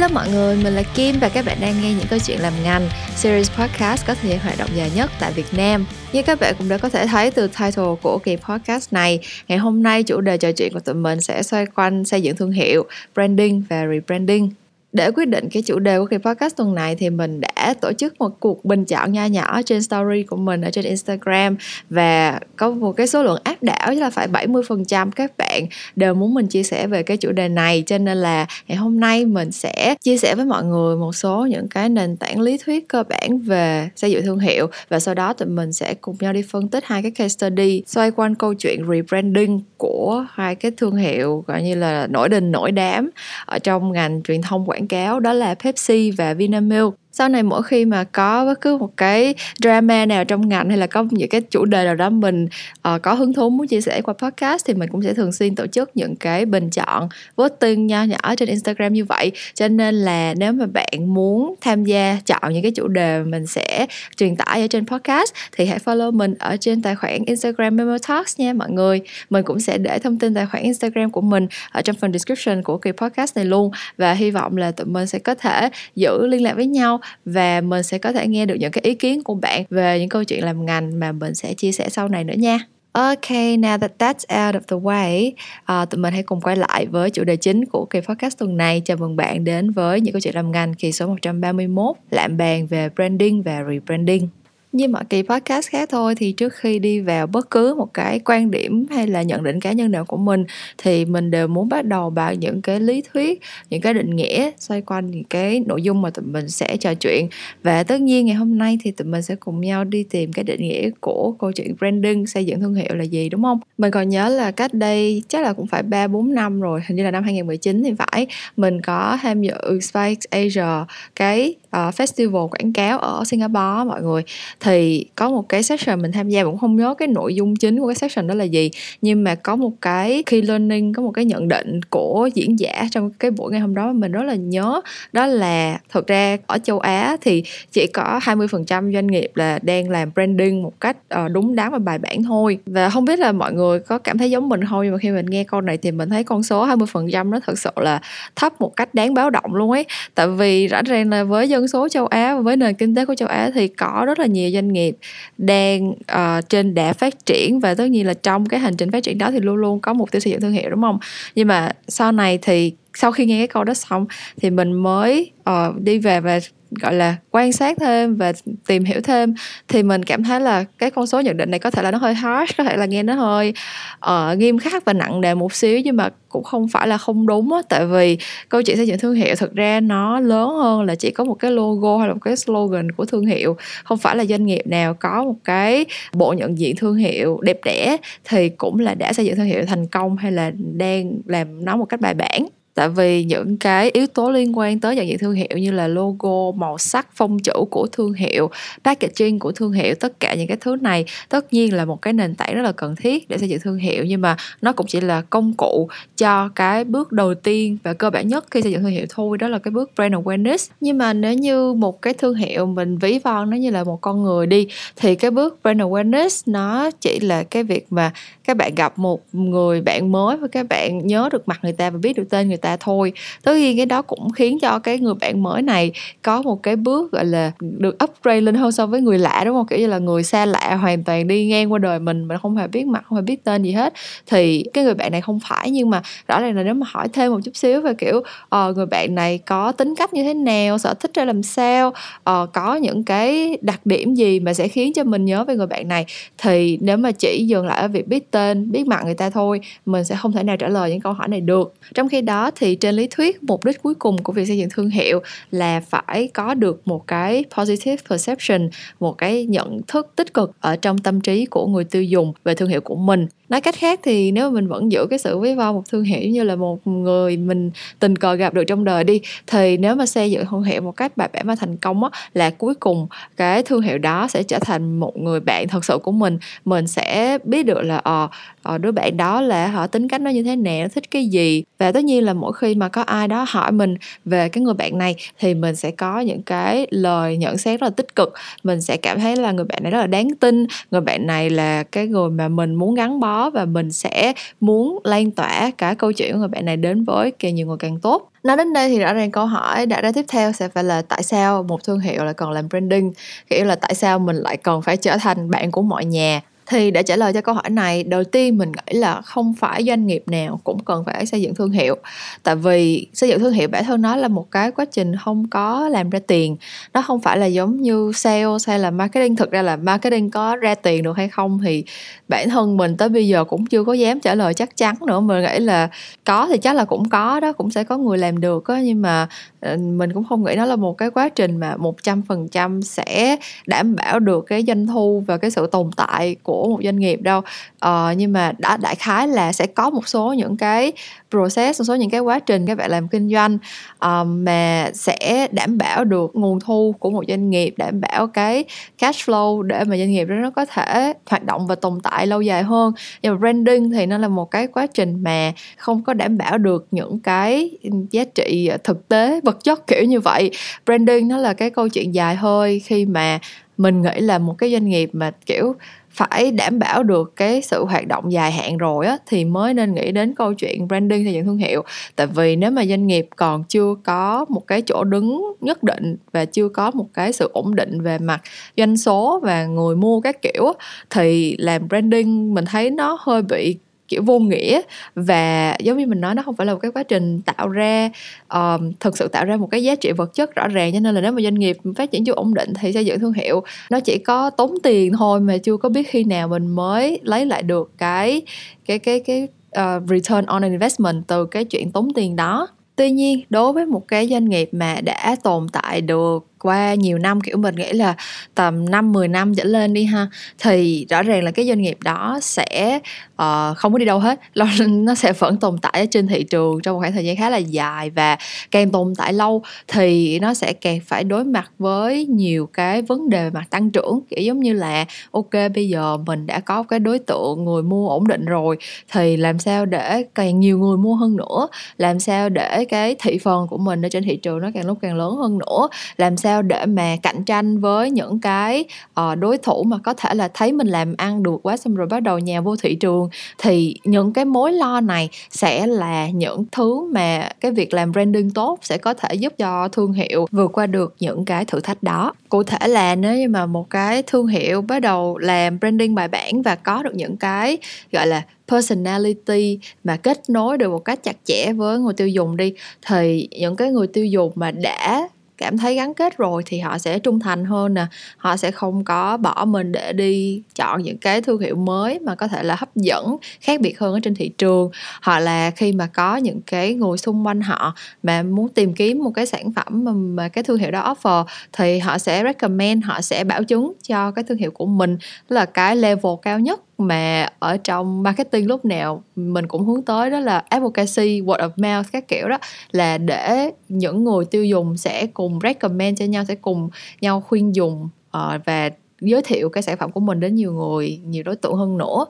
Hello mọi người, mình là Kim và các bạn đang nghe những câu chuyện làm ngành series podcast có thời gian hoạt động dài nhất tại Việt Nam. Như các bạn cũng đã có thể thấy từ title của kỳ podcast này, ngày hôm nay chủ đề trò chuyện của tụi mình sẽ xoay quanh xây dựng thương hiệu, branding và rebranding để quyết định cái chủ đề của kỳ podcast tuần này thì mình đã tổ chức một cuộc bình chọn nho nhỏ trên story của mình ở trên Instagram và có một cái số lượng áp đảo là phải 70% các bạn đều muốn mình chia sẻ về cái chủ đề này, cho nên là ngày hôm nay mình sẽ chia sẻ với mọi người một số những cái nền tảng lý thuyết cơ bản về xây dựng thương hiệu và sau đó tụi mình sẽ cùng nhau đi phân tích hai cái case study xoay quanh câu chuyện rebranding của hai cái thương hiệu, gọi như là nổi đình, nổi đám ở trong ngành truyền thông quảng cáo đó là Pepsi và Vinamilk sau này mỗi khi mà có bất cứ một cái drama nào trong ngành hay là có những cái chủ đề nào đó mình uh, có hứng thú muốn chia sẻ qua podcast thì mình cũng sẽ thường xuyên tổ chức những cái bình chọn voting nho nhỏ trên Instagram như vậy. Cho nên là nếu mà bạn muốn tham gia chọn những cái chủ đề mình sẽ truyền tải ở trên podcast thì hãy follow mình ở trên tài khoản Instagram Memo Talks nha mọi người. Mình cũng sẽ để thông tin tài khoản Instagram của mình ở trong phần description của kỳ podcast này luôn và hy vọng là tụi mình sẽ có thể giữ liên lạc với nhau và mình sẽ có thể nghe được những cái ý kiến của bạn về những câu chuyện làm ngành mà mình sẽ chia sẻ sau này nữa nha. Ok, now that that's out of the way, uh, tụi mình hãy cùng quay lại với chủ đề chính của kỳ podcast tuần này. Chào mừng bạn đến với những câu chuyện làm ngành kỳ số 131, lạm bàn về branding và rebranding như mọi kỳ podcast khác thôi, thì trước khi đi vào bất cứ một cái quan điểm hay là nhận định cá nhân nào của mình, thì mình đều muốn bắt đầu bằng những cái lý thuyết, những cái định nghĩa xoay quanh những cái nội dung mà tụi mình sẽ trò chuyện. Và tất nhiên ngày hôm nay thì tụi mình sẽ cùng nhau đi tìm cái định nghĩa của câu chuyện branding, xây dựng thương hiệu là gì, đúng không? Mình còn nhớ là cách đây chắc là cũng phải ba, bốn năm rồi, hình như là năm 2019 thì phải, mình có tham dự Spikes Asia, cái uh, festival quảng cáo ở Singapore mọi người. Thì có một cái session mình tham gia cũng không nhớ cái nội dung chính của cái session đó là gì nhưng mà có một cái key learning có một cái nhận định của diễn giả trong cái buổi ngày hôm đó mình rất là nhớ. Đó là thực ra ở châu Á thì chỉ có 20% doanh nghiệp là đang làm branding một cách uh, đúng đắn và bài bản thôi. Và không biết là mọi người có cảm thấy giống mình không nhưng mà khi mình nghe câu này thì mình thấy con số 20% nó thật sự là thấp một cách đáng báo động luôn ấy. Tại vì rõ ràng là với dân số châu Á và với nền kinh tế của châu Á thì có rất là nhiều doanh nghiệp đang uh, trên đà phát triển và tất nhiên là trong cái hành trình phát triển đó thì luôn luôn có mục tiêu xây dựng thương hiệu đúng không? Nhưng mà sau này thì sau khi nghe cái câu đó xong thì mình mới uh, đi về và gọi là quan sát thêm và tìm hiểu thêm thì mình cảm thấy là cái con số nhận định này có thể là nó hơi harsh có thể là nghe nó hơi uh, nghiêm khắc và nặng nề một xíu nhưng mà cũng không phải là không đúng á. Tại vì câu chuyện xây dựng thương hiệu thực ra nó lớn hơn là chỉ có một cái logo hay là một cái slogan của thương hiệu không phải là doanh nghiệp nào có một cái bộ nhận diện thương hiệu đẹp đẽ thì cũng là đã xây dựng thương hiệu thành công hay là đang làm nó một cách bài bản tại vì những cái yếu tố liên quan tới nhận diện thương hiệu như là logo, màu sắc, phong chữ của thương hiệu, packaging của thương hiệu, tất cả những cái thứ này, tất nhiên là một cái nền tảng rất là cần thiết để xây dựng thương hiệu. Nhưng mà nó cũng chỉ là công cụ cho cái bước đầu tiên và cơ bản nhất khi xây dựng thương hiệu thôi. Đó là cái bước brand awareness. Nhưng mà nếu như một cái thương hiệu mình ví von nó như là một con người đi, thì cái bước brand awareness nó chỉ là cái việc mà các bạn gặp một người bạn mới và các bạn nhớ được mặt người ta và biết được tên người ta thôi. Tất nhiên cái đó cũng khiến cho cái người bạn mới này có một cái bước gọi là được upgrade lên hơn so với người lạ đúng không? Kiểu như là người xa lạ hoàn toàn đi ngang qua đời mình mình không hề biết mặt không hề biết tên gì hết. Thì cái người bạn này không phải nhưng mà rõ ràng là nếu mà hỏi thêm một chút xíu về kiểu uh, người bạn này có tính cách như thế nào sở thích ra làm sao uh, có những cái đặc điểm gì mà sẽ khiến cho mình nhớ về người bạn này thì nếu mà chỉ dừng lại ở việc biết tên biết mặt người ta thôi, mình sẽ không thể nào trả lời những câu hỏi này được. Trong khi đó thì trên lý thuyết, mục đích cuối cùng của việc xây dựng thương hiệu là phải có được một cái positive perception, một cái nhận thức tích cực ở trong tâm trí của người tiêu dùng về thương hiệu của mình nói cách khác thì nếu mình vẫn giữ cái sự ví von một thương hiệu như là một người mình tình cờ gặp được trong đời đi thì nếu mà xây dựng thương hiệu một cách bài bản và thành công á là cuối cùng cái thương hiệu đó sẽ trở thành một người bạn thật sự của mình. Mình sẽ biết được là ờ à, đứa bạn đó là họ tính cách nó như thế nào nó thích cái gì. Và tất nhiên là mỗi khi mà có ai đó hỏi mình về cái người bạn này thì mình sẽ có những cái lời nhận xét rất là tích cực. Mình sẽ cảm thấy là người bạn này rất là đáng tin người bạn này là cái người mà mình muốn gắn bó và mình sẽ muốn lan tỏa cả câu chuyện của người bạn này đến với càng nhiều người càng tốt. Nói đến đây thì rõ ràng câu hỏi đặt ra tiếp theo sẽ phải là tại sao một thương hiệu lại còn làm branding? Kiểu là tại sao mình lại cần phải trở thành bạn của mọi nhà? Thì để trả lời cho câu hỏi này đầu tiên mình nghĩ là không phải doanh nghiệp nào cũng cần phải xây dựng thương hiệu. Tại vì xây dựng thương hiệu bản thân nó là một cái quá trình không có làm ra tiền. Nó không phải là giống như sales hay là marketing. Thực ra là marketing có ra tiền được hay không thì bản thân mình tới bây giờ cũng chưa có dám trả lời chắc chắn nữa. Mình nghĩ là có thì chắc là cũng có đó cũng sẽ có người làm được đó, nhưng mà ờ, mình cũng không nghĩ nó là một cái quá trình mà một trăm phần trăm sẽ đảm bảo được cái doanh thu và cái sự tồn tại của của một doanh nghiệp đâu. Uh, nhưng mà đã đại khái là sẽ có một số những cái process một số những cái quá trình các bạn làm kinh doanh um, mà sẽ đảm bảo được nguồn thu của một doanh nghiệp đảm bảo cái cash flow để mà doanh nghiệp đó nó có thể hoạt động và tồn tại lâu dài hơn. Nhưng mà branding thì nó là một cái quá trình mà không có đảm bảo được những cái giá trị thực tế vật chất kiểu như vậy. Branding nó là cái câu chuyện dài hơi khi mà mình nghĩ là một cái doanh nghiệp mà kiểu phải đảm bảo được cái sự hoạt động dài hạn rồi á, thì mới nên nghĩ đến câu chuyện branding xây dựng thương hiệu. Tại vì nếu mà doanh nghiệp còn chưa có một cái chỗ đứng nhất định và chưa có một cái sự ổn định về mặt doanh số và người mua các kiểu thì làm branding mình thấy nó hơi bị kiểu vô nghĩa. Và giống như mình nói nó không phải là một cái quá trình tạo ra um, thực sự tạo ra một cái giá trị vật chất rõ ràng. Cho nên là nếu mà doanh nghiệp phát triển chưa ổn định thì xây dựng thương hiệu. Nó chỉ có tốn tiền thôi mà chưa có biết khi nào mình mới lấy lại được cái cái cái cái uh, return on investment từ cái chuyện tốn tiền đó. Tuy nhiên đối với một cái doanh nghiệp mà đã tồn tại được qua nhiều năm kiểu mình nghĩ là tầm 5 10 năm trở lên đi ha thì rõ ràng là cái doanh nghiệp đó sẽ uh, không có đi đâu hết. Nó sẽ vẫn tồn tại trên thị trường trong một khoảng thời gian khá là dài và càng tồn tại lâu thì nó sẽ càng phải đối mặt với nhiều cái vấn đề về mặt tăng trưởng. Kiểu giống như là ok bây giờ mình đã có cái đối tượng người mua ổn định rồi thì làm sao để càng nhiều người mua hơn nữa? Làm sao để cái thị phần của mình ở trên thị trường nó càng lúc càng lớn hơn nữa? Làm sao sao để mà cạnh tranh với những cái uh, đối thủ mà có thể là thấy mình làm ăn được quá xong rồi bắt đầu nhà vô thị trường? Thì những cái mối lo này sẽ là những thứ mà cái việc làm branding tốt sẽ có thể giúp cho thương hiệu vượt qua được những cái thử thách đó. Cụ thể là nếu như mà một cái thương hiệu bắt đầu làm branding bài bản và có được những cái gọi là personality mà kết nối được một cách chặt chẽ với người tiêu dùng đi thì những cái người tiêu dùng mà đã cảm thấy gắn kết rồi thì họ sẽ trung thành hơn nè. Họ sẽ không có bỏ mình để đi chọn những cái thương hiệu mới mà có thể là hấp dẫn khác biệt hơn ở trên thị trường. Hoặc là khi mà có những cái người xung quanh họ mà muốn tìm kiếm một cái sản phẩm mà, mà cái thương hiệu đó offer thì họ sẽ recommend họ sẽ bảo chứng cho cái thương hiệu của mình. Là cái level cao nhất mà ở trong marketing lúc nào mình cũng hướng tới đó là advocacy word of mouth các kiểu đó là để những người tiêu dùng sẽ cùng recommend cho nhau sẽ cùng nhau khuyên dùng uh, và giới thiệu cái sản phẩm của mình đến nhiều người nhiều đối tượng hơn nữa.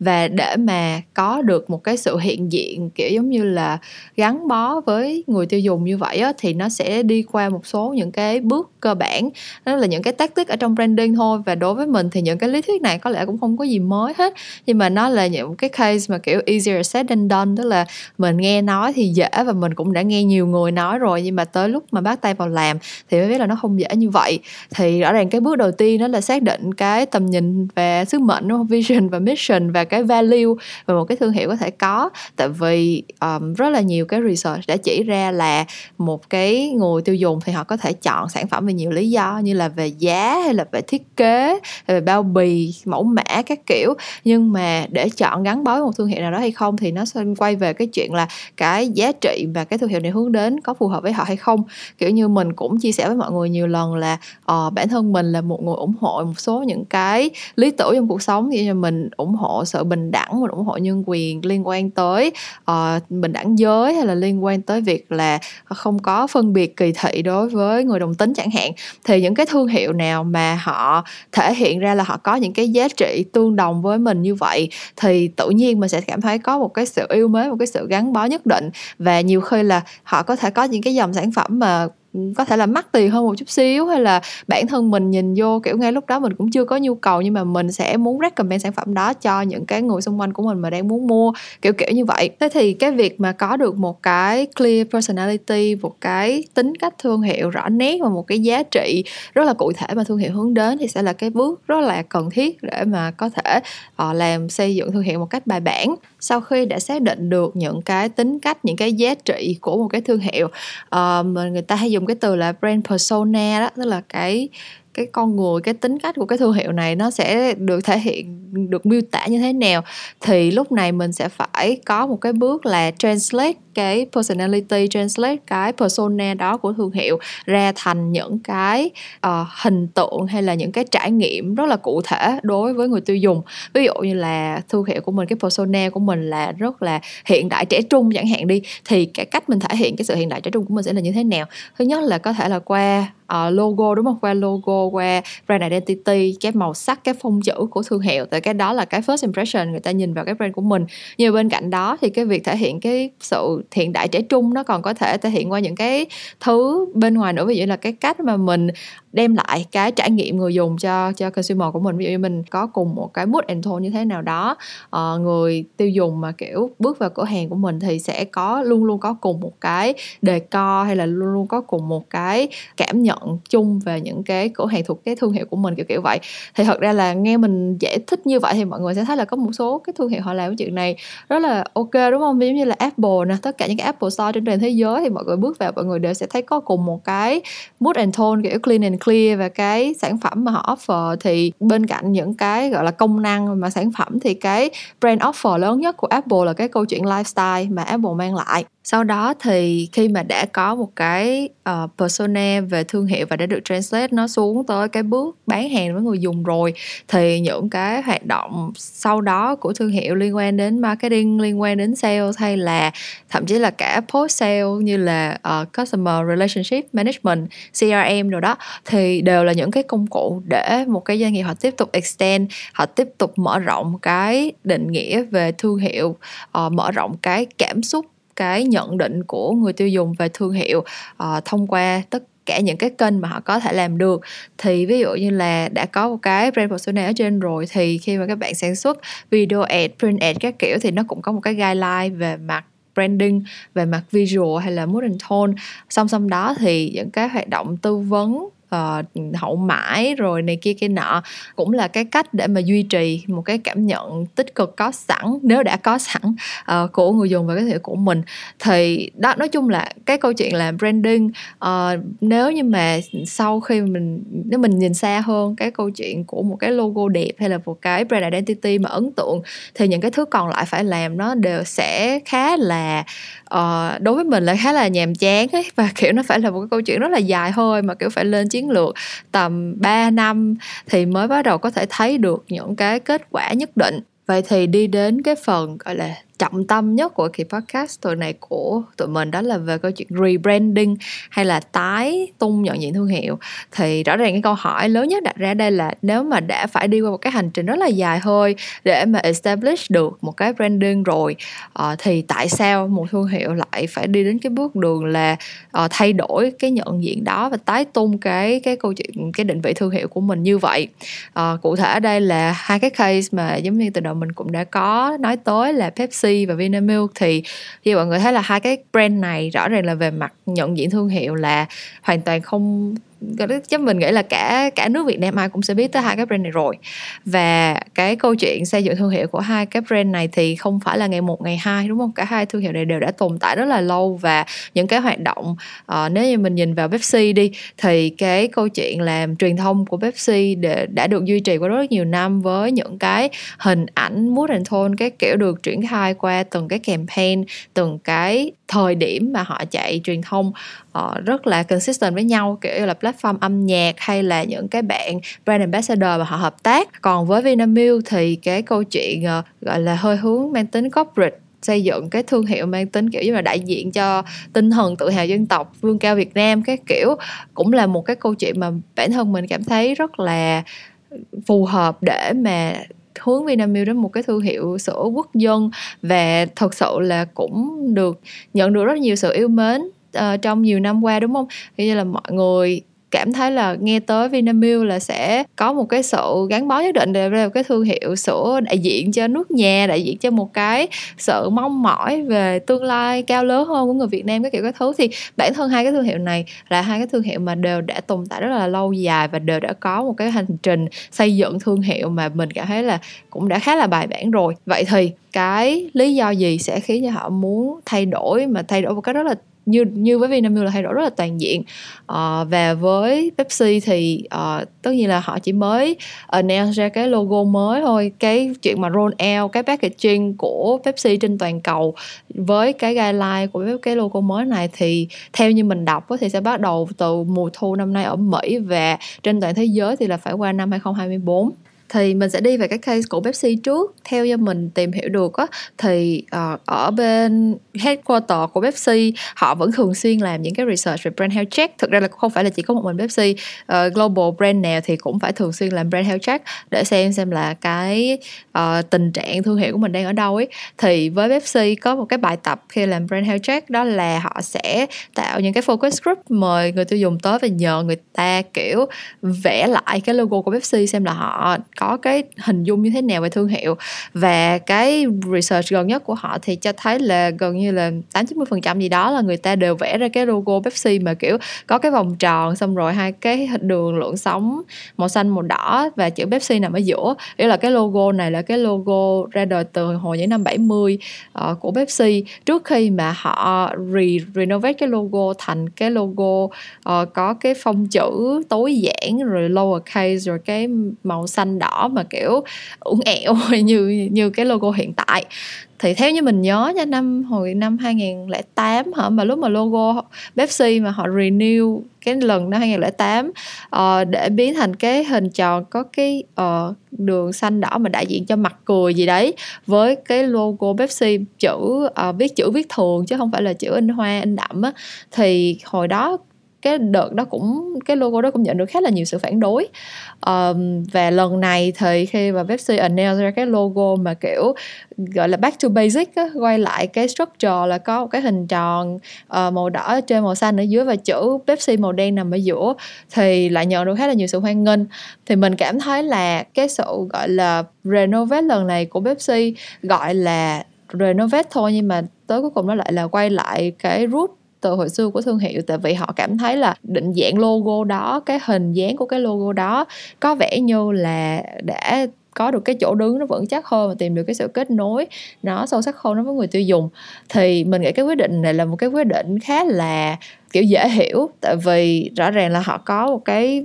Và để mà có được một cái sự hiện diện kiểu giống như là gắn bó với người tiêu dùng như vậy á, thì nó sẽ đi qua một số những cái bước cơ bản. Đó là những cái tactic ở trong branding thôi. Và đối với mình thì những cái lý thuyết này có lẽ cũng không có gì mới hết. Nhưng mà nó là những cái case mà kiểu easier said than done. Tức là mình nghe nói thì dễ và mình cũng đã nghe nhiều người nói rồi. Nhưng mà tới lúc mà bắt tay vào làm thì mới biết là nó không dễ như vậy. Thì rõ ràng cái bước đầu tiên đó là xác xác định cái tầm nhìn về sứ mệnh đúng không? vision và mission và cái value mà một cái thương hiệu có thể có. Tại vì um, rất là nhiều cái research đã chỉ ra là một cái người tiêu dùng thì họ có thể chọn sản phẩm vì nhiều lý do như là về giá hay là về thiết kế về bao bì mẫu mã các kiểu. Nhưng mà để chọn gắn bó với một thương hiệu nào đó hay không thì nó sẽ quay về cái chuyện là cái giá trị và cái thương hiệu này hướng đến có phù hợp với họ hay không. Kiểu như mình cũng chia sẻ với mọi người nhiều lần là uh, bản thân mình là một người ủng hộ một số những cái lý tưởng trong cuộc sống. Như là mình ủng hộ sự bình đẳng mình ủng hộ nhân quyền liên quan tới uh, bình đẳng giới hay là liên quan tới việc là không có phân biệt kỳ thị đối với người đồng tính chẳng hạn. Thì những cái thương hiệu nào mà họ thể hiện ra là họ có những cái giá trị tương đồng với mình như vậy thì tự nhiên mình sẽ cảm thấy có một cái sự yêu mến một cái sự gắn bó nhất định. Và nhiều khi là họ có thể có những cái dòng sản phẩm mà có thể là mắc tiền hơn một chút xíu hay là bản thân mình nhìn vô kiểu ngay lúc đó mình cũng chưa có nhu cầu nhưng mà mình sẽ muốn recommend sản phẩm đó cho những cái người xung quanh của mình mà đang muốn mua kiểu kiểu như vậy. Thế thì cái việc mà có được một cái clear personality một cái tính cách thương hiệu rõ nét và một cái giá trị rất là cụ thể mà thương hiệu hướng đến thì sẽ là cái bước rất là cần thiết để mà có thể uh, làm xây dựng thương hiệu một cách bài bản sau khi đã xác định được những cái tính cách những cái giá trị của một cái thương hiệu. Uh, người ta hay dùng cái từ là brand persona đó tức là cái cái con người cái tính cách của cái thương hiệu này nó sẽ được thể hiện được miêu tả như thế nào thì lúc này mình sẽ phải có một cái bước là translate cái personality translate cái persona đó của thương hiệu ra thành những cái uh, hình tượng hay là những cái trải nghiệm rất là cụ thể đối với người tiêu dùng. Ví dụ như là thương hiệu của mình cái persona của mình là rất là hiện đại trẻ trung chẳng hạn đi thì cái cách mình thể hiện cái sự hiện đại trẻ trung của mình sẽ là như thế nào? Thứ nhất là có thể là qua uh, logo đúng không? Qua logo qua brand identity cái màu sắc cái phông chữ của thương hiệu. Tại cái đó là cái first impression người ta nhìn vào cái brand của mình. Nhưng bên cạnh đó thì cái việc thể hiện cái sự hiện đại trẻ trung nó còn có thể thể hiện qua những cái thứ bên ngoài nữa. Ví dụ là cái cách mà mình đem lại cái trải nghiệm người dùng cho cho consumer của mình. Ví dụ như mình có cùng một cái mood and tone như thế nào đó uh, người tiêu dùng mà kiểu bước vào cửa hàng của mình thì sẽ có luôn luôn có cùng một cái đề co hay là luôn luôn có cùng một cái cảm nhận chung về những cái cửa hàng thuộc cái thương hiệu của mình kiểu kiểu vậy. Thì thật ra là nghe mình giải thích như vậy thì mọi người sẽ thấy là có một số cái thương hiệu họ làm cái chuyện này rất là ok đúng không? Giống như là Apple nè tất cả những cái Apple Store trên toàn thế giới thì mọi người bước vào mọi người đều sẽ thấy có cùng một cái mood and tone kiểu clean and clear và cái sản phẩm mà họ offer, thì bên cạnh những cái, gọi là, công năng mà sản phẩm thì cái brand offer lớn nhất của Apple là cái câu chuyện lifestyle mà Apple mang lại sau đó thì khi mà đã có một cái uh, persona về thương hiệu và đã được translate nó xuống tới cái bước bán hàng với người dùng rồi thì những cái hoạt động sau đó của thương hiệu liên quan đến marketing liên quan đến sales hay là thậm chí là cả post sale như là uh, customer relationship management CRM rồi đó thì đều là những cái công cụ để một cái doanh nghiệp họ tiếp tục extend họ tiếp tục mở rộng cái định nghĩa về thương hiệu uh, mở rộng cái cảm xúc cái nhận định của người tiêu dùng về thương hiệu uh, thông qua tất cả những cái kênh mà họ có thể làm được. Thì ví dụ như là đã có một cái brand persona ở trên rồi thì khi mà các bạn sản xuất video ad print ad các kiểu thì nó cũng có một cái guideline về mặt branding về mặt visual hay là mood and tone. Song song đó thì những cái hoạt động tư vấn uh, hậu mãi rồi này kia kia nọ. Cũng là cái cách để mà duy trì một cái cảm nhận tích cực có sẵn nếu đã có sẵn uh, của người dùng và cái thể của mình. Thì đó nói chung là cái câu chuyện làm branding uh, nếu như mà sau khi mình nếu mình nhìn xa hơn cái câu chuyện của một cái logo đẹp hay là một cái brand identity mà ấn tượng thì những cái thứ còn lại phải làm nó đều sẽ khá là uh, đối với mình là khá là nhàm chán ấy và kiểu nó phải là một cái câu chuyện rất là dài hơi mà kiểu phải lên chiến lược tầm 3 năm thì mới bắt đầu có thể thấy được những cái kết quả nhất định. Vậy thì đi đến cái phần gọi là trọng tâm nhất của kỳ podcast tuần này của tụi mình đó là về câu chuyện rebranding hay là tái tung nhận diện thương hiệu. Thì rõ ràng cái câu hỏi lớn nhất đặt ra đây là nếu mà đã phải đi qua một cái hành trình rất là dài hơi để mà establish được một cái branding rồi uh, thì tại sao một thương hiệu lại phải đi đến cái bước đường là uh, thay đổi cái nhận diện đó và tái tung cái cái câu chuyện cái định vị thương hiệu của mình như vậy? Uh, cụ thể ở đây là hai cái case mà giống như từ đầu mình cũng đã có nói tới là Pepsi và Vinamilk thì như mọi người thấy là hai cái brand này rõ ràng là về mặt nhận diện thương hiệu là hoàn toàn không chắc mình nghĩ là cả cả nước Việt Nam ai cũng sẽ biết tới hai cái brand này rồi. Và cái câu chuyện xây dựng thương hiệu của hai cái brand này thì không phải là ngày một ngày hai đúng không? Cả hai thương hiệu này đều đã tồn tại rất là lâu và những cái hoạt động uh, nếu như mình nhìn vào Pepsi đi thì cái câu chuyện làm truyền thông của Pepsi để, đã được duy trì qua rất nhiều năm với những cái hình ảnh mood and tone cái kiểu được triển khai qua từng cái campaign từng cái thời điểm mà họ chạy truyền thông uh, rất là consistent với nhau kiểu là platform âm nhạc hay là những cái bạn brand ambassador mà họ hợp tác. Còn với Vinamilk thì cái câu chuyện uh, gọi là hơi hướng mang tính corporate xây dựng cái thương hiệu mang tính kiểu như là đại diện cho tinh thần tự hào dân tộc vương cao Việt Nam cái kiểu cũng là một cái câu chuyện mà bản thân mình cảm thấy rất là phù hợp để mà hướng Vinamilk đến một cái thương hiệu sữa quốc dân và thật sự là cũng được nhận được rất nhiều sự yêu mến uh, trong nhiều năm qua đúng không? Như là mọi người cảm thấy là nghe tới Vinamilk là sẽ có một cái sự gắn bó nhất định để là một cái thương hiệu sữa đại diện cho nước nhà, đại diện cho một cái sự mong mỏi về tương lai cao lớn hơn của người Việt Nam, cái kiểu các thứ. Thì bản thân hai cái thương hiệu này là hai cái thương hiệu mà đều đã tồn tại rất là lâu dài và đều đã có một cái hành trình xây dựng thương hiệu mà mình cảm thấy là cũng đã khá là bài bản rồi. Vậy thì cái lý do gì sẽ khiến cho họ muốn thay đổi mà thay đổi một cách rất là như như với Vinamilk là thay đổi rất là toàn diện. Uh, và với Pepsi thì uh, tất nhiên là họ chỉ mới ờ, announce ra cái logo mới thôi. Cái chuyện mà roll out cái packaging của Pepsi trên toàn cầu với cái guideline của cái logo mới này thì theo như mình đọc thì sẽ bắt đầu từ mùa thu năm nay ở Mỹ và trên toàn thế giới thì là phải qua năm 2024 thì mình sẽ đi về cái case của Pepsi trước. Theo như mình tìm hiểu được á thì uh, ở bên headquarter của Pepsi họ vẫn thường xuyên làm những cái research về brand health check. Thực ra là không phải là chỉ có một mình Pepsi uh, global brand nào thì cũng phải thường xuyên làm brand health check để xem xem là cái uh, tình trạng thương hiệu của mình đang ở đâu ấy. Thì với Pepsi có một cái bài tập khi làm brand health check đó là họ sẽ tạo những cái focus group mời người tiêu dùng tới và nhờ người ta kiểu vẽ lại cái logo của Pepsi xem là họ có có cái hình dung như thế nào về thương hiệu. Và cái research gần nhất của họ thì cho thấy là gần như là tám chín mươi phần trăm gì đó là người ta đều vẽ ra cái logo Pepsi mà kiểu có cái vòng tròn xong rồi hai cái đường lượng sóng màu xanh màu đỏ và chữ Pepsi nằm ở giữa. Nghĩa là cái logo này là cái logo ra đời từ hồi những năm 70 uh, ờ, của Pepsi. Trước khi mà họ re renovate cái logo thành cái logo uh, có cái phông chữ tối giản rồi lower case rồi cái màu xanh đỏ đỏ mà kiểu uốn ẹo như như cái logo hiện tại. Thì theo như mình nhớ nha năm hồi năm 2008 hả? Mà lúc mà logo Pepsi mà họ renew cái lần năm 2008 uh, ờ, để biến thành cái hình tròn có cái uh, đường xanh đỏ mà đại diện cho mặt cười gì đấy với cái logo Pepsi chữ uh, viết chữ viết thường chứ không phải là chữ in hoa in đậm á. Thì hồi đó cái đợt đó cũng cái logo đó cũng nhận được khá là nhiều sự phản đối. Um, và lần này thì khi mà Pepsi announce ra cái logo mà kiểu gọi là back to basic á, quay lại cái structure là có một cái hình tròn uh, màu đỏ trên màu xanh ở dưới và chữ Pepsi màu đen nằm ở giữa thì lại nhận được khá là nhiều sự hoan nghênh. Thì mình cảm thấy là cái sự gọi là renovate lần này của Pepsi gọi là renovate thôi nhưng mà tới cuối cùng nó lại là quay lại cái root từ hồi xưa của thương hiệu, tại vì họ cảm thấy là định dạng logo đó, cái hình dáng của cái logo đó có vẻ như là đã có được cái chỗ đứng, nó vững chắc hơn và tìm được cái sự kết nối nó sâu sắc hơn nó với người tiêu dùng. Thì mình nghĩ cái quyết định này là một cái quyết định khá là kiểu, dễ hiểu. Tại vì rõ ràng là họ có một cái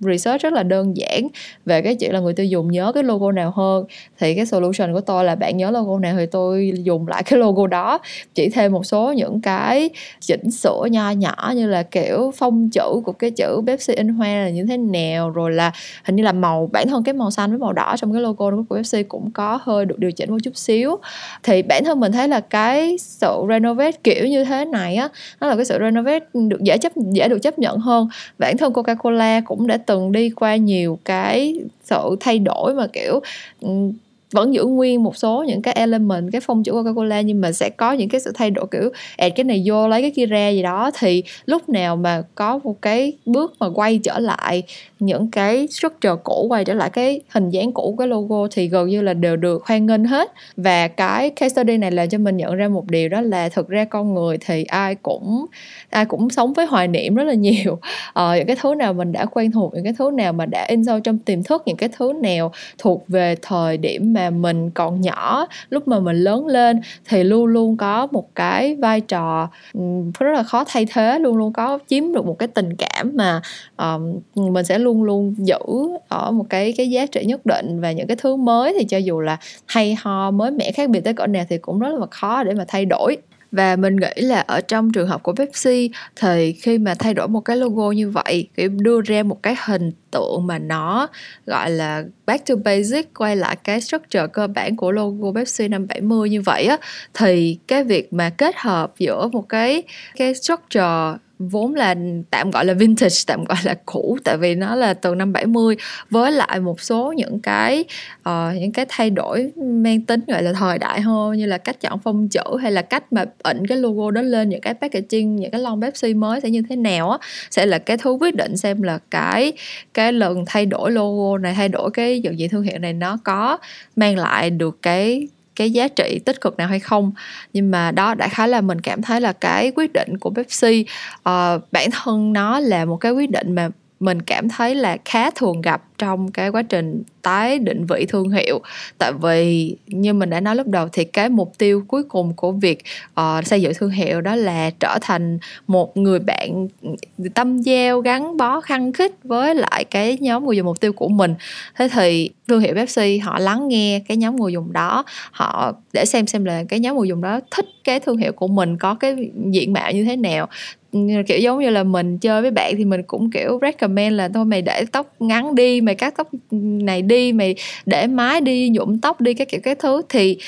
research rất là đơn giản về cái chuyện là người tiêu dùng nhớ cái logo nào hơn. Thì cái solution của tôi là bạn nhớ logo nào thì tôi dùng lại cái logo đó. Chỉ thêm một số những cái chỉnh sửa nho nhỏ như là kiểu phông chữ của cái chữ Pepsi in hoa là như thế nào, rồi là hình như là màu, bản thân cái màu xanh với màu đỏ trong cái logo của Pepsi cũng có hơi được điều chỉnh một chút xíu. Thì bản thân mình thấy là cái sự renovate kiểu như thế này á, nó là cái sự renovate được dễ chấp, dễ được chấp nhận hơn. Bản thân Coca-Cola cũng đã từng đi qua nhiều cái sự thay đổi mà, kiểu vẫn giữ nguyên một số những cái element cái phong chữ Coca-Cola nhưng mà sẽ có những cái sự thay đổi kiểu add cái này vô lấy cái kia ra gì đó. Thì lúc nào mà có một cái bước mà quay trở lại những cái structure cũ quay trở lại cái hình dáng cũ cái logo thì gần như là đều được hoan nghênh hết. Và cái case study này làm cho mình nhận ra một điều đó là thực ra con người thì ai cũng ai cũng sống với hoài niệm rất là nhiều. Ờ, những cái thứ nào mình đã quen thuộc những cái thứ nào mà đã in sâu trong tiềm thức những cái thứ nào thuộc về thời điểm mà mình còn nhỏ lúc mà mình lớn lên thì luôn luôn có một cái vai trò rất là khó thay thế luôn luôn có chiếm được một cái tình cảm mà um, mình sẽ luôn luôn giữ ở một cái cái giá trị nhất định và những cái thứ mới thì cho dù là hay ho mới mẻ khác biệt tới cỡ nào thì cũng rất là khó để mà thay đổi và mình nghĩ là ở trong trường hợp của Pepsi, thì khi mà thay đổi một cái logo như vậy, kiểu đưa ra một cái hình tượng mà nó gọi là back to basic, quay lại cái structure cơ bản của logo Pepsi năm 70 như vậy á, thì cái việc mà kết hợp giữa một cái cái structure vốn là tạm gọi là vintage tạm gọi là cũ tại vì nó là từ năm 70 với lại một số những cái uh, những cái thay đổi mang tính gọi là thời đại hơn như là cách chọn phông chữ hay là cách mà ẩn cái logo đó lên những cái packaging những cái lon Pepsi mới sẽ như thế nào á sẽ là cái thứ quyết định xem là cái cái lần thay đổi logo này thay đổi cái nhận diện thương hiệu này nó có mang lại được cái cái giá trị tích cực nào hay không. Nhưng mà đó đại khái là mình cảm thấy là cái quyết định của Pepsi uh, bản thân nó là một cái quyết định mà mình cảm thấy là khá thường gặp trong cái quá trình tái định vị thương hiệu. Tại vì như mình đã nói lúc đầu thì cái mục tiêu cuối cùng của việc uh, xây dựng thương hiệu đó là trở thành một người bạn ừ, tâm giao gắn bó khăng khít với lại cái nhóm người dùng mục tiêu của mình. Thế thì thương hiệu Pepsi họ lắng nghe cái nhóm người dùng đó họ để xem xem là cái nhóm người dùng đó thích cái thương hiệu của mình có cái diện mạo như thế nào. Kiểu giống như là mình chơi với bạn thì mình cũng kiểu recommend là thôi mày để tóc ngắn đi mày cắt tóc này đi, mày để mái đi, nhuộm tóc đi, các kiểu, các thứ, thì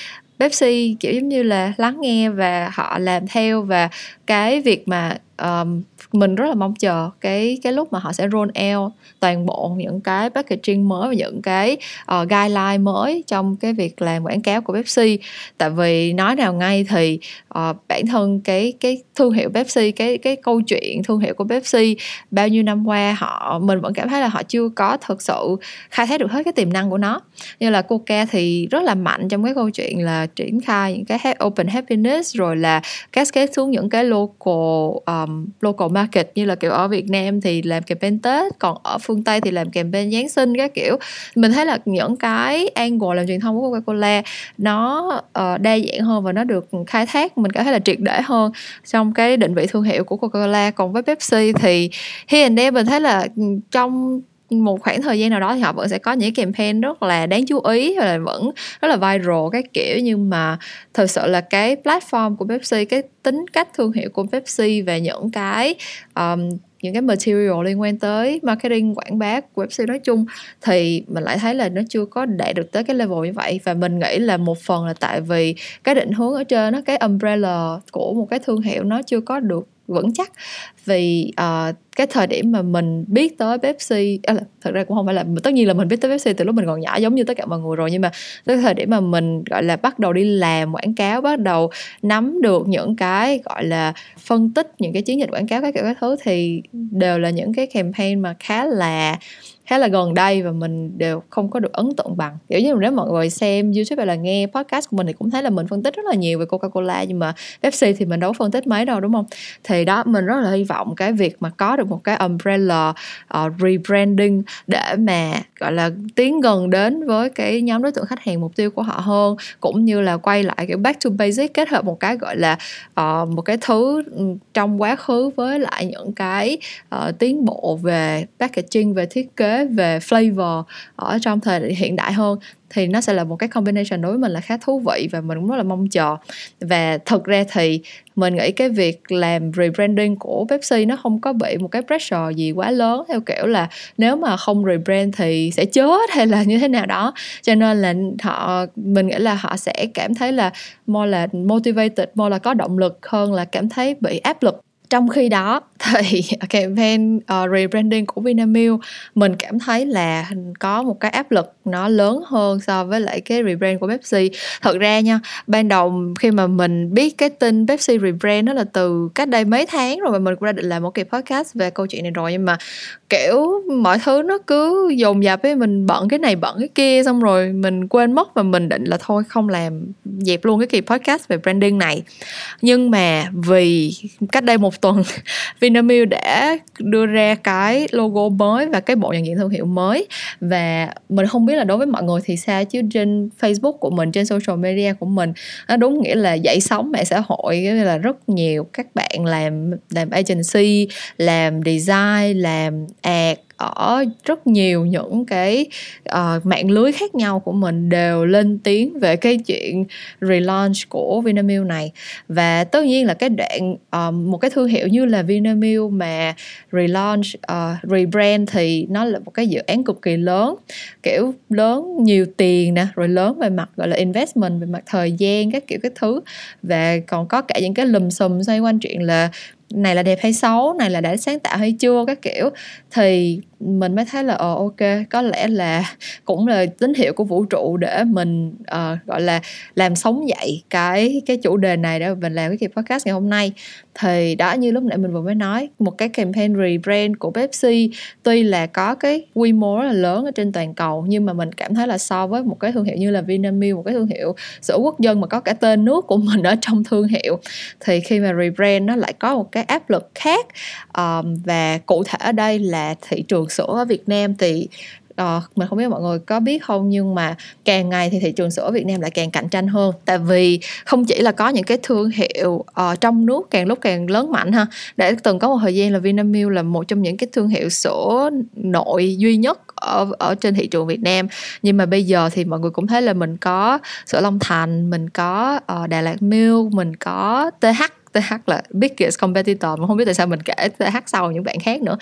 Pepsi, kiểu giống như là lắng nghe và họ làm theo và cái việc mà um, mình rất là mong chờ cái cái lúc mà họ sẽ roll out toàn bộ những cái packaging mới và những cái uh, guideline mới trong cái việc làm quảng cáo của Pepsi. Tại vì nói nào ngay thì uh, bản thân cái cái thương hiệu Pepsi cái cái câu chuyện thương hiệu của Pepsi bao nhiêu năm qua họ mình vẫn cảm thấy là họ chưa có thực sự khai thác được hết cái tiềm năng của nó. Như là Coca thì rất là mạnh trong cái câu chuyện là triển khai những cái open happiness rồi là cascade xuống những cái local um, local market như là kiểu ở Việt Nam thì làm campaign Tết còn ở phương Tây thì làm campaign Giáng sinh các kiểu. Mình thấy là những cái angle làm truyền thông của Coca-Cola nó uh, đa dạng hơn và nó được khai thác mình cảm thấy là triệt để hơn trong cái định vị thương hiệu của Coca-Cola. Còn với Pepsi thì hiện nay mình thấy là ừ, trong một khoảng thời gian nào đó thì họ vẫn sẽ có những campaign rất là đáng chú ý và là vẫn rất là viral cái kiểu. Nhưng mà thật sự là cái platform của Pepsi cái tính cách thương hiệu của Pepsi và những cái um, những cái material liên quan tới marketing quảng bá của Pepsi nói chung thì mình lại thấy là nó chưa có đạt được tới cái level như vậy. Và mình nghĩ là một phần là tại vì cái định hướng ở trên nó cái umbrella của một cái thương hiệu nó chưa có được vững chắc. Vì uh, cái thời điểm mà mình biết tới Pepsi à, thật ra cũng không phải là tất nhiên là mình biết tới Pepsi từ lúc mình còn nhỏ giống như tất cả mọi người rồi nhưng mà tới thời điểm mà mình gọi là bắt đầu đi làm quảng cáo bắt đầu nắm được những cái gọi là phân tích những cái chiến dịch quảng cáo các kiểu các thứ thì đều là những cái campaign mà khá là khá là gần đây và mình đều không có được ấn tượng bằng. Kiểu như nếu mọi người xem youtube hay là nghe podcast của mình thì cũng thấy là mình phân tích rất là nhiều về coca cola nhưng mà pepsi thì mình đâu có phân tích mấy đâu đúng không? Thì đó mình rất là hy vọng cái việc mà có được một cái umbrella uh, rebranding để mà gọi là tiến gần đến với cái nhóm đối tượng khách hàng mục tiêu của họ hơn cũng như là quay lại cái back to basic kết hợp một cái gọi là uh, một cái thứ ừ, trong quá khứ với lại những cái uh, tiến bộ về packaging về thiết kế về flavor ở trong thời hiện đại hơn, thì nó sẽ là một cái combination đối với mình là khá thú vị và mình cũng rất là mong chờ. Và thực ra thì mình nghĩ cái việc làm rebranding của Pepsi nó không có bị một cái pressure gì quá lớn, theo kiểu là nếu mà không rebrand thì sẽ chết hay là như thế nào đó. Cho nên là họ, mình nghĩ là họ sẽ cảm thấy là more là motivated, more là có động lực hơn là cảm thấy bị áp lực. Trong khi đó thì campaign uh, ờ, rebranding của Vinamilk mình cảm thấy là có một cái áp lực nó lớn hơn so với lại cái rebrand của Pepsi. Thật ra nha ban đầu khi mà mình biết cái tin Pepsi rebrand đó là từ cách đây mấy tháng rồi mà mình cũng đã định làm một kỳ podcast về câu chuyện này rồi nhưng mà kiểu mọi thứ nó cứ dồn dập ấy mình bận cái này bận cái kia xong rồi mình quên mất và mình định là thôi không làm dẹp luôn cái kỳ podcast về branding này. Nhưng mà vì cách đây một tuần Vinamilk đã đưa ra cái logo mới và cái bộ nhận diện thương hiệu mới. Và mình không biết là đối với mọi người thì sao chứ trên Facebook của mình, trên social media của mình, nó đúng nghĩa là dậy sóng mạng xã hội nghĩa là rất nhiều các bạn làm làm agency, làm design, làm ad ở rất nhiều những cái uh, mạng lưới khác nhau của mình đều lên tiếng về cái chuyện relaunch của Vinamilk này. Và tất nhiên là cái đoạn uh, một cái thương hiệu như là Vinamilk mà relaunch uh, rebrand thì nó là một cái dự án cực kỳ lớn kiểu lớn nhiều tiền nè rồi lớn về mặt gọi là investment về mặt thời gian các kiểu cái thứ. Và còn có cả những cái lùm xùm xoay quanh chuyện là này là đẹp hay xấu này là đã sáng tạo hay chưa các kiểu. Thì mình mới thấy là ờ ok có lẽ là cũng là tín hiệu của vũ trụ để mình uh, gọi là làm sống dậy cái cái chủ đề này để mình làm cái kỳ podcast ngày hôm nay. Thì đó như lúc nãy mình vừa mới nói một cái campaign rebrand của Pepsi tuy là có cái quy mô rất là lớn ở trên toàn cầu nhưng mà mình cảm thấy là so với một cái thương hiệu như là Vinamilk một cái thương hiệu sữa quốc dân mà có cả tên nước của mình ở trong thương hiệu thì khi mà rebrand nó lại có một cái áp lực khác um, và cụ thể ở đây là thị trường sữa ở Việt Nam thì uh, mình không biết mọi người có biết không nhưng mà càng ngày thì thị trường sữa ở Việt Nam lại càng cạnh tranh hơn. Tại vì không chỉ là có những cái thương hiệu uh, trong nước càng lúc càng lớn mạnh ha. Để từng có một thời gian là Vinamilk là một trong những cái thương hiệu sữa nội duy nhất ở ở trên thị trường Việt Nam. Nhưng mà bây giờ thì mọi người cũng thấy là mình có sữa Long Thành mình có uh, Đà Lạt Milk mình có TH TH là biggest competitor mà không biết tại sao mình kể TH sau những bạn khác nữa.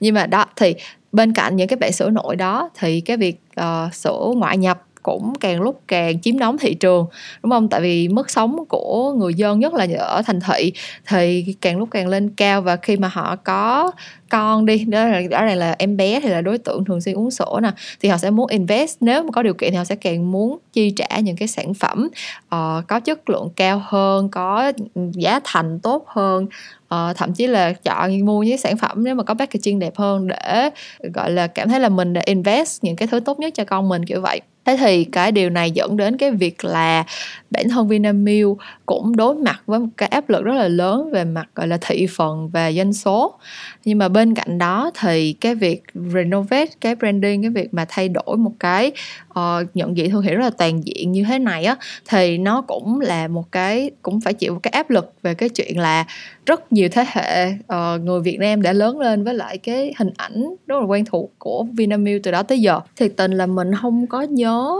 Nhưng mà đó thì bên cạnh những cái bạn sổ nội đó thì cái việc uh, sổ ngoại nhập cũng càng lúc càng chiếm đóng thị trường đúng không? Tại vì mức sống của người dân nhất là ở thành thị thì càng lúc càng lên cao. Và khi mà họ có con đi đó là đó này là em bé thì là đối tượng thường xuyên uống sữa nè thì họ sẽ muốn invest. Nếu mà có điều kiện thì họ sẽ càng muốn chi trả những cái sản phẩm uh, có chất lượng cao hơn có giá thành tốt hơn. Uh, thậm chí là chọn mua những sản phẩm nếu mà có packaging đẹp hơn để gọi là cảm thấy là mình đã invest những cái thứ tốt nhất cho con mình kiểu vậy thế thì cái điều này dẫn đến cái việc là bản thân Vinamilk cũng đối mặt với một cái áp lực rất là lớn về mặt gọi là thị phần và doanh số. Nhưng mà bên cạnh đó thì cái việc renovate cái branding cái việc mà thay đổi một cái uh, nhận diện thương hiệu rất là toàn diện như thế này á thì nó cũng là một cái cũng phải chịu một cái áp lực về cái chuyện là rất nhiều thế hệ uh, người Việt Nam đã lớn lên với lại cái hình ảnh rất là quen thuộc của Vinamilk từ đó tới giờ. Thì tình là mình không có nhớ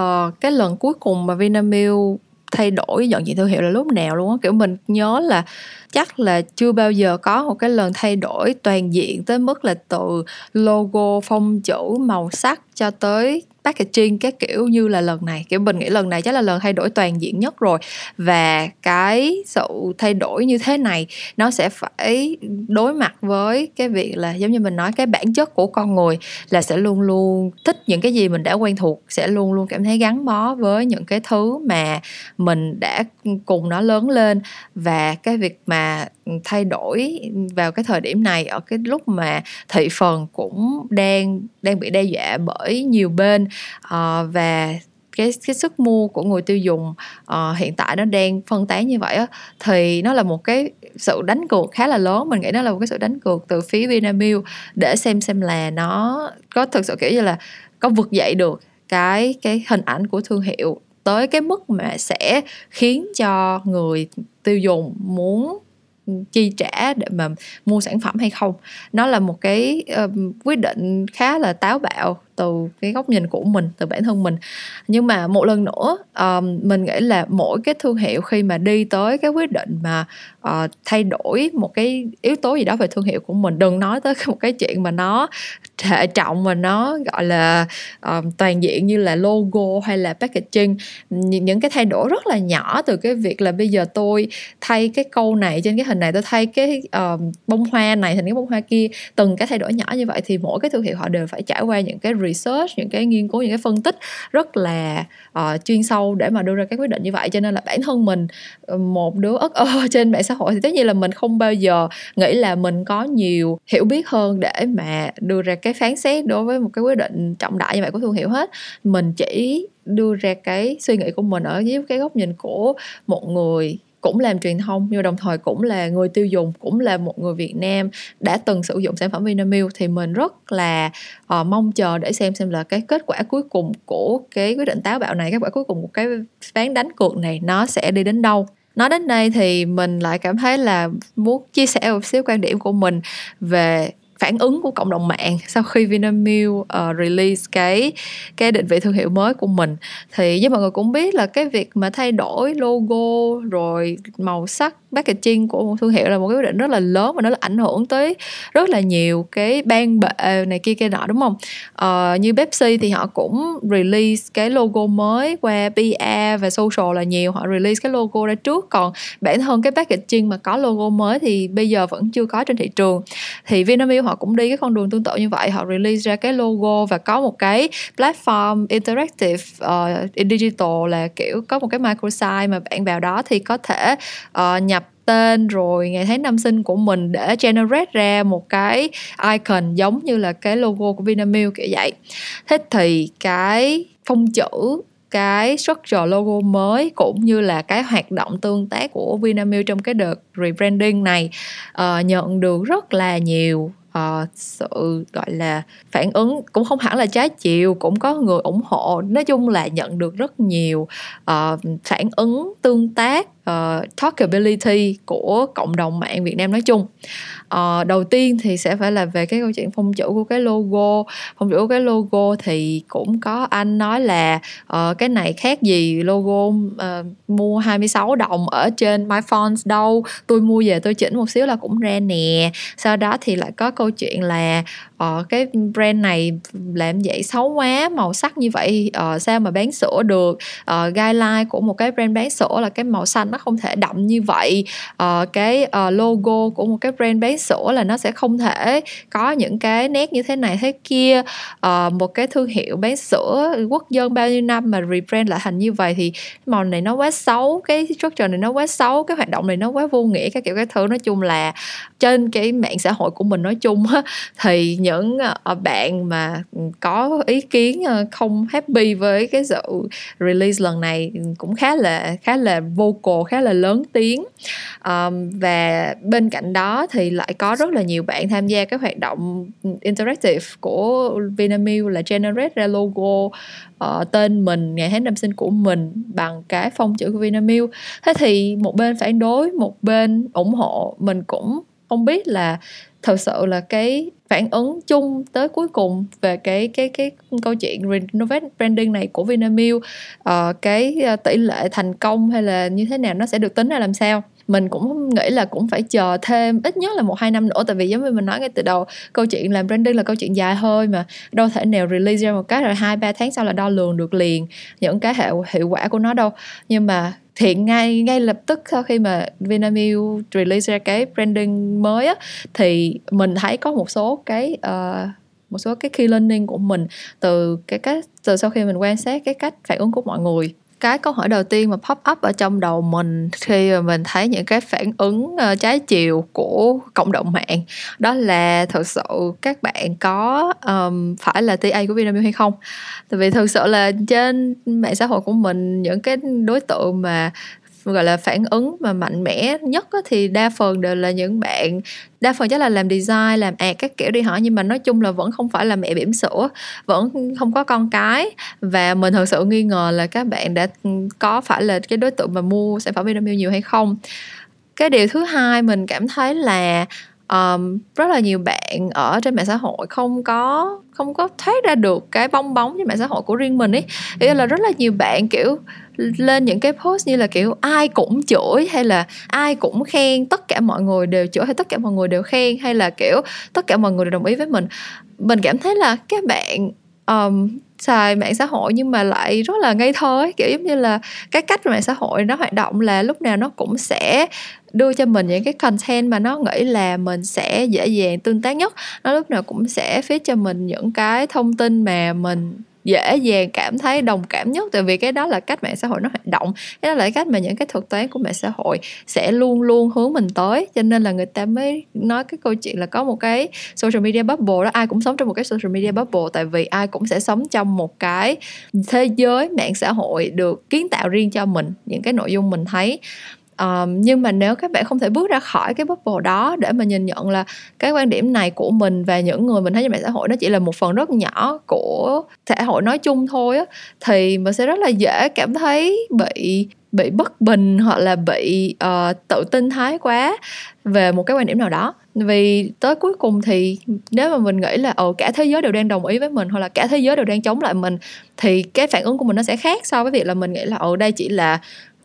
uh, cái lần cuối cùng mà Vinamilk thay đổi nhận diện thương hiệu là lúc nào luôn á? Kiểu mình nhớ là chắc là chưa bao giờ có một cái lần thay đổi toàn diện tới mức là từ logo phong chữ màu sắc cho tới packaging các kiểu như là lần này. Kiểu mình nghĩ lần này chắc là lần thay đổi toàn diện nhất rồi. Và cái sự thay đổi như thế này, nó sẽ phải đối mặt với cái việc là, giống như mình nói, cái bản chất của con người là sẽ luôn luôn thích những cái gì mình đã quen thuộc, sẽ luôn luôn cảm thấy gắn bó với những cái thứ mà mình đã cùng nó lớn lên. Và cái việc mà thay đổi vào cái thời điểm này ở cái lúc mà thị phần cũng đang đang bị đe dọa bởi nhiều bên uh, và cái cái sức mua của người tiêu dùng uh, hiện tại nó đang phân tán như vậy á thì nó là một cái sự đánh cược khá là lớn. Mình nghĩ nó là một cái sự đánh cược từ phía Vinamilk để xem xem là nó có thực sự kiểu như là có vực dậy được cái cái hình ảnh của thương hiệu tới cái mức mà sẽ khiến cho người tiêu dùng muốn chi trả để mà mua sản phẩm hay không. Nó là một cái uh, quyết định khá là táo bạo từ cái góc nhìn của mình từ bản thân mình. Nhưng mà một lần nữa um, mình nghĩ là mỗi cái thương hiệu khi mà đi tới cái quyết định mà uh, thay đổi một cái yếu tố gì đó về thương hiệu của mình đừng nói tới một cái chuyện mà nó hệ trọng mà nó gọi là um, toàn diện như là logo hay là packaging. Những cái thay đổi rất là nhỏ từ cái việc là bây giờ tôi thay cái câu này trên cái hình này tôi thay cái um, bông hoa này thành cái bông hoa kia từng cái thay đổi nhỏ như vậy thì mỗi cái thương hiệu họ đều phải trải qua những cái research những cái nghiên cứu những cái phân tích rất là uh, chuyên sâu để mà đưa ra các quyết định như vậy. Cho nên là bản thân mình ờ, một đứa ất ơ trên mạng xã hội thì tất nhiên là mình không bao giờ nghĩ là mình có nhiều hiểu biết hơn để mà đưa ra cái phán xét đối với một cái quyết định trọng đại như vậy của thương hiệu hết. Mình chỉ đưa ra cái suy nghĩ của mình ở dưới cái góc nhìn của một người cũng làm truyền thông nhưng đồng thời cũng là người tiêu dùng cũng là một người Việt Nam đã từng sử dụng sản phẩm Vinamilk thì mình rất là uh, mong chờ để xem xem là cái kết quả cuối cùng của cái quyết định táo bạo này kết quả cuối cùng của cái ván đánh cược này nó sẽ đi đến đâu. Nói đến đây thì mình lại cảm thấy là muốn chia sẻ một xíu quan điểm của mình về phản ứng của cộng đồng mạng sau khi Vinamilk uh, release cái cái định vị thương hiệu mới của mình. Thì với mọi người cũng biết là cái việc mà thay đổi logo rồi màu sắc packaging của một thương hiệu là một cái quyết định rất là lớn và nó là ảnh hưởng tới rất là nhiều cái ban bệ này kia kia nọ đúng không? Ờ, như Pepsi thì họ cũng release cái logo mới qua PR và social là nhiều họ release cái logo ra trước. Còn bản thân cái packaging mà có logo mới thì bây giờ vẫn chưa có trên thị trường. Thì Vinamilk họ cũng đi cái con đường tương tự như vậy họ release ra cái logo và có một cái platform interactive uh, digital là kiểu có một cái microsite mà bạn vào đó thì có thể uh, nhập tên rồi ngày tháng năm sinh của mình để generate ra một cái icon giống như là cái logo của Vinamilk kiểu vậy. Thế thì cái phông chữ cái structure logo mới cũng như là cái hoạt động tương tác của Vinamilk trong cái đợt rebranding này uh, nhận được rất là nhiều uh, sự gọi là phản ứng cũng không hẳn là trái chiều cũng có người ủng hộ. Nói chung là nhận được rất nhiều uh, phản ứng tương tác uh, talkability của cộng đồng mạng Việt Nam nói chung. Uh, đầu tiên thì sẽ phải là về cái câu chuyện phong chữ của cái logo. Phong chữ của cái logo thì cũng có anh nói là uh, cái này khác gì logo uh, mua 26 đồng ở trên MyFonts đâu tôi mua về tôi chỉnh một xíu là cũng ra nè. Sau đó thì lại có câu chuyện là ờ, cái brand này làm vậy xấu quá màu sắc như vậy ờ, sao mà bán sữa được? Ờ, guideline của một cái brand bán sữa là cái màu xanh nó không thể đậm như vậy. Ờ, cái uh, logo của một cái brand bán sữa là nó sẽ không thể có những cái nét như thế này thế kia. Ờ, một cái thương hiệu bán sữa quốc dân bao nhiêu năm mà rebrand lại thành như vậy thì màu này nó quá xấu cái structure này nó quá xấu cái hoạt động này nó quá vô nghĩa các kiểu cái thứ. Nói chung là trên cái mạng xã hội của mình nói chung thì những những ờ, ờ, bạn mà có ý kiến ờ, không happy với cái sự release lần này cũng khá là khá là vocal khá là lớn tiếng. Um, và bên cạnh đó thì lại có rất là nhiều bạn tham gia cái hoạt động interactive của Vinamilk là generate ra logo uh, tên mình ngày tháng năm sinh của mình bằng cái phong chữ của Vinamilk. Thế thì một bên phản đối một bên ủng hộ mình cũng không biết là thật sự là cái phản ứng chung tới cuối cùng về cái cái cái câu chuyện renovate branding này của Vinamilk uh, cái ờ, tỷ lệ thành công hay là như thế nào nó sẽ được tính ra làm sao? Mình cũng nghĩ là cũng phải chờ thêm ít nhất là một hai năm nữa tại vì giống như mình nói ngay từ đầu câu chuyện làm branding là câu chuyện dài hơi mà. Đâu thể nào release ra một cái rồi hai ba tháng sau là đo lường được liền những cái hiệu hiệu quả của nó đâu. Nhưng mà hiện ngay ngay lập tức sau khi mà Vinamilk release ra cái branding mới á thì mình thấy có một số cái uh, một số cái key learning của mình từ cái cách từ sau khi mình quan sát cái cách phản ứng của mọi người cái câu hỏi đầu tiên mà pop up ở trong đầu mình khi mà mình thấy những cái phản ứng ờ, trái chiều của cộng đồng mạng đó là thực sự các bạn có um, phải là TA của Vinamilk hay không? Tại vì thực sự là trên mạng xã hội của mình những cái đối tượng mà gọi là phản ứng mà mạnh mẽ nhất á, thì đa phần đều là những bạn đa phần chắc là làm design làm ad các kiểu đi hỏi nhưng mà nói chung là vẫn không phải là mẹ bỉm sữa vẫn không có con cái. Và mình thật sự nghi ngờ là các bạn đã ừ, có phải là cái đối tượng mà mua sản phẩm Vinamilk nhiều hay không. Cái điều thứ hai mình cảm thấy là um, rất là nhiều bạn ở trên mạng xã hội không có không có thoát ra được cái bong bóng trên mạng xã hội của riêng mình ấy. Ý là rất là nhiều bạn kiểu lên những cái post như là kiểu ai cũng chửi hay là ai cũng khen tất cả mọi người đều chửi hay tất cả mọi người đều khen hay là kiểu tất cả mọi người đều đồng ý với mình mình cảm thấy là các bạn um, xài mạng xã hội nhưng mà lại rất là ngây thơ ấy. Kiểu giống như là cái cách mạng xã hội nó hoạt động là lúc nào nó cũng sẽ đưa cho mình những cái content mà nó nghĩ là mình sẽ dễ dàng tương tác nhất. Nó lúc nào cũng sẽ feed cho mình những cái thông tin mà mình dễ dàng cảm thấy đồng cảm nhất, tại vì cái đó là cách mạng xã hội nó hoạt động. Cái đó là cách mà những cái thuật toán của mạng xã hội sẽ luôn luôn hướng mình tới. Cho nên là người ta mới nói cái câu chuyện là có một cái social media bubble đó. Ai cũng sống trong một cái social media bubble, tại vì ai cũng sẽ sống trong một cái thế giới mạng xã hội được kiến tạo riêng cho mình. Những cái nội dung mình thấy um, nhưng mà nếu các bạn không thể bước ra khỏi cái bubble đó để mà nhìn nhận là cái quan điểm này của mình và những người mình thấy trên mạng xã hội nó chỉ là một phần rất nhỏ của xã hội nói chung thôi á thì mình sẽ rất là dễ cảm thấy bị bị bất bình hoặc là bị uh, tự tin thái quá về một cái quan điểm nào đó. Vì tới cuối cùng thì nếu mà mình nghĩ là ồ cả thế giới đều đang đồng ý với mình hoặc là cả thế giới đều đang chống lại mình thì cái phản ứng của mình nó sẽ khác so với việc là mình nghĩ là ồ đây chỉ là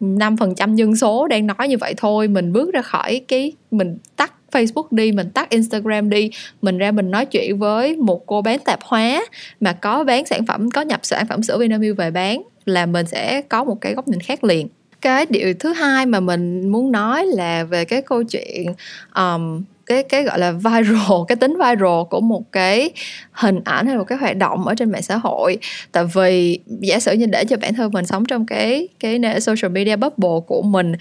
5% dân số đang nói như vậy thôi. Mình bước ra khỏi cái mình tắt Facebook đi mình tắt Instagram đi. Mình ra mình nói chuyện với một cô bán tạp hóa mà có bán sản phẩm có nhập sản phẩm sữa Vinamilk về bán là mình sẽ có một cái góc nhìn khác liền. Cái điều thứ hai mà mình muốn nói là về cái câu chuyện um, cái cái gọi là viral cái tính viral của một cái hình ảnh hay một cái hoạt động ở trên mạng xã hội. Tại vì giả sử như để cho bản thân mình sống trong cái cái social media bubble của mình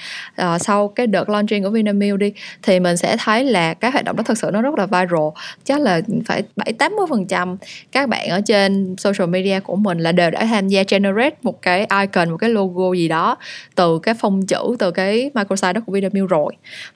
uh, sau cái đợt launching của Vinamilk đi thì mình sẽ thấy là cái hoạt động đó thật sự nó rất là viral. Chắc là phải bảy tám mươi phần trăm các bạn ở trên social media của mình là đều đã tham gia generate một cái icon một cái logo gì đó từ cái phông chữ từ cái microsite đó của Vinamilk rồi.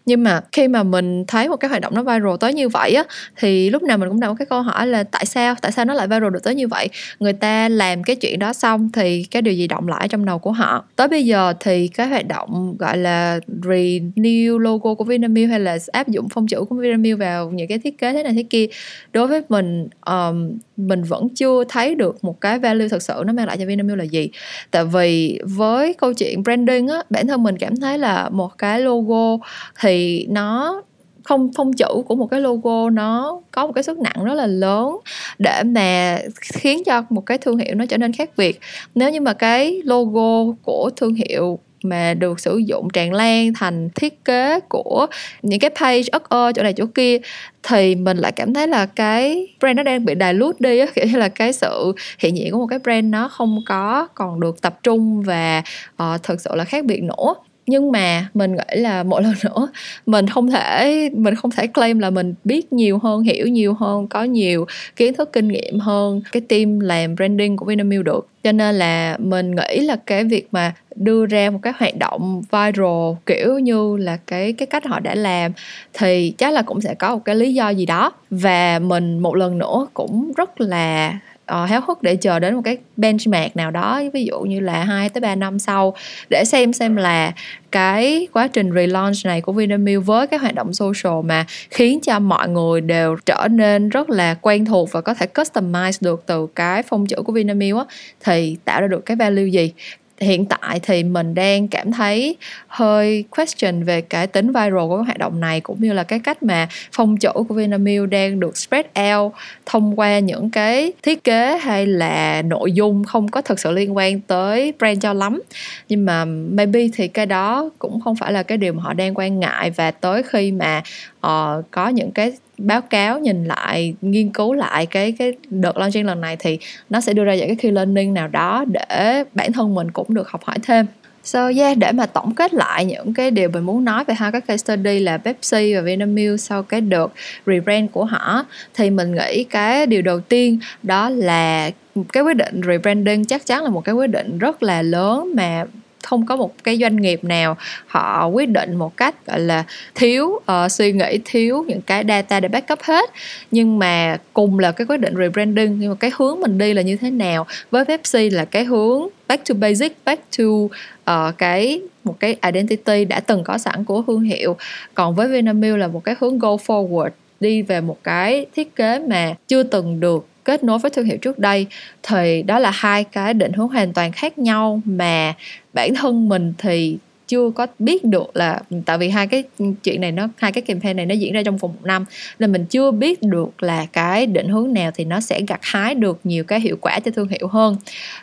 Nhưng mà khi mà mình thấy một cái hoạt động nó viral tới như vậy á thì lúc nào mình cũng đặt cái câu hỏi là tại sao tại sao nó lại viral được tới như vậy? Người ta làm cái chuyện đó xong thì cái điều gì động lại trong đầu của họ? Tới bây giờ thì cái hoạt động gọi là renew logo của Vinamilk hay là áp dụng phong chữ của Vinamilk vào những cái thiết kế thế này thế kia đối với mình um, mình vẫn chưa thấy được một cái value thật sự nó mang lại cho Vinamilk là gì. Tại vì với câu chuyện branding á bản thân mình cảm thấy là một cái logo thì nó không phong chữ của một cái logo nó có một cái sức nặng rất là lớn để mà khiến cho một cái thương hiệu nó trở nên khác biệt. Nếu như mà cái logo của thương hiệu mà được sử dụng tràn lan thành thiết kế của những cái page ất ơ chỗ này chỗ kia thì mình lại cảm thấy là cái brand nó đang bị đài lút đi á kiểu như là cái sự hiện diện của một cái brand nó không có còn được tập trung và uh, thực sự là khác biệt nữa nhưng mà mình nghĩ là một lần nữa, mình không thể, mình không thể claim là mình biết nhiều hơn, hiểu nhiều hơn, có nhiều kiến thức, kinh nghiệm hơn cái team làm branding của Vinamilk được. Cho nên là mình nghĩ là cái việc mà đưa ra một cái hoạt động viral, kiểu như là cái cái cách họ đã làm, thì chắc là cũng sẽ có một cái lý do gì đó. Và mình một lần nữa cũng rất là uh, háo hức để chờ đến một cái benchmark nào đó ví dụ như là 2 tới 3 năm sau để xem xem là cái quá trình relaunch này của Vinamilk với cái hoạt động social mà khiến cho mọi người đều trở nên rất là quen thuộc và có thể customize được từ cái phong chữ của Vinamilk á, thì tạo ra được cái value gì? Hiện tại thì mình đang cảm thấy hơi question về cái tính viral của cái hoạt động này cũng như là cái cách mà phong chủ của Vinamilk đang được spread out thông qua những cái thiết kế hay là nội dung không có thực sự liên quan tới brand cho lắm. Nhưng mà maybe thì cái đó cũng không phải là cái điều mà họ đang quan ngại và tới khi mà uh, có những cái báo cáo nhìn lại nghiên cứu lại cái cái đợt launching lần này thì nó sẽ đưa ra những cái key learning nào đó để bản thân mình cũng được học hỏi thêm. So yeah, để mà tổng kết lại những cái điều mình muốn nói về hai cái case study là Pepsi và Vinamilk sau cái đợt rebrand của họ thì mình nghĩ cái điều đầu tiên đó là cái quyết định rebranding chắc chắn là một cái quyết định rất là lớn mà không có một cái doanh nghiệp nào họ quyết định một cách gọi là thiếu uh, suy nghĩ thiếu những cái data để backup hết. Nhưng mà cùng là cái quyết định rebranding nhưng mà cái hướng mình đi là như thế nào? Với Pepsi là cái hướng back to basic back to uh, cái một cái identity đã từng có sẵn của thương hiệu. Còn với Vinamilk là một cái hướng go forward đi về một cái thiết kế mà chưa từng được kết nối với thương hiệu trước đây, thì đó là hai cái định hướng hoàn toàn khác nhau mà bản thân mình thì chưa có biết được là, tại vì hai cái chuyện này nó, hai cái campaign này nó diễn ra trong vòng một năm, nên mình chưa biết được là cái định hướng nào thì nó sẽ gặt hái được nhiều cái hiệu quả cho thương hiệu hơn.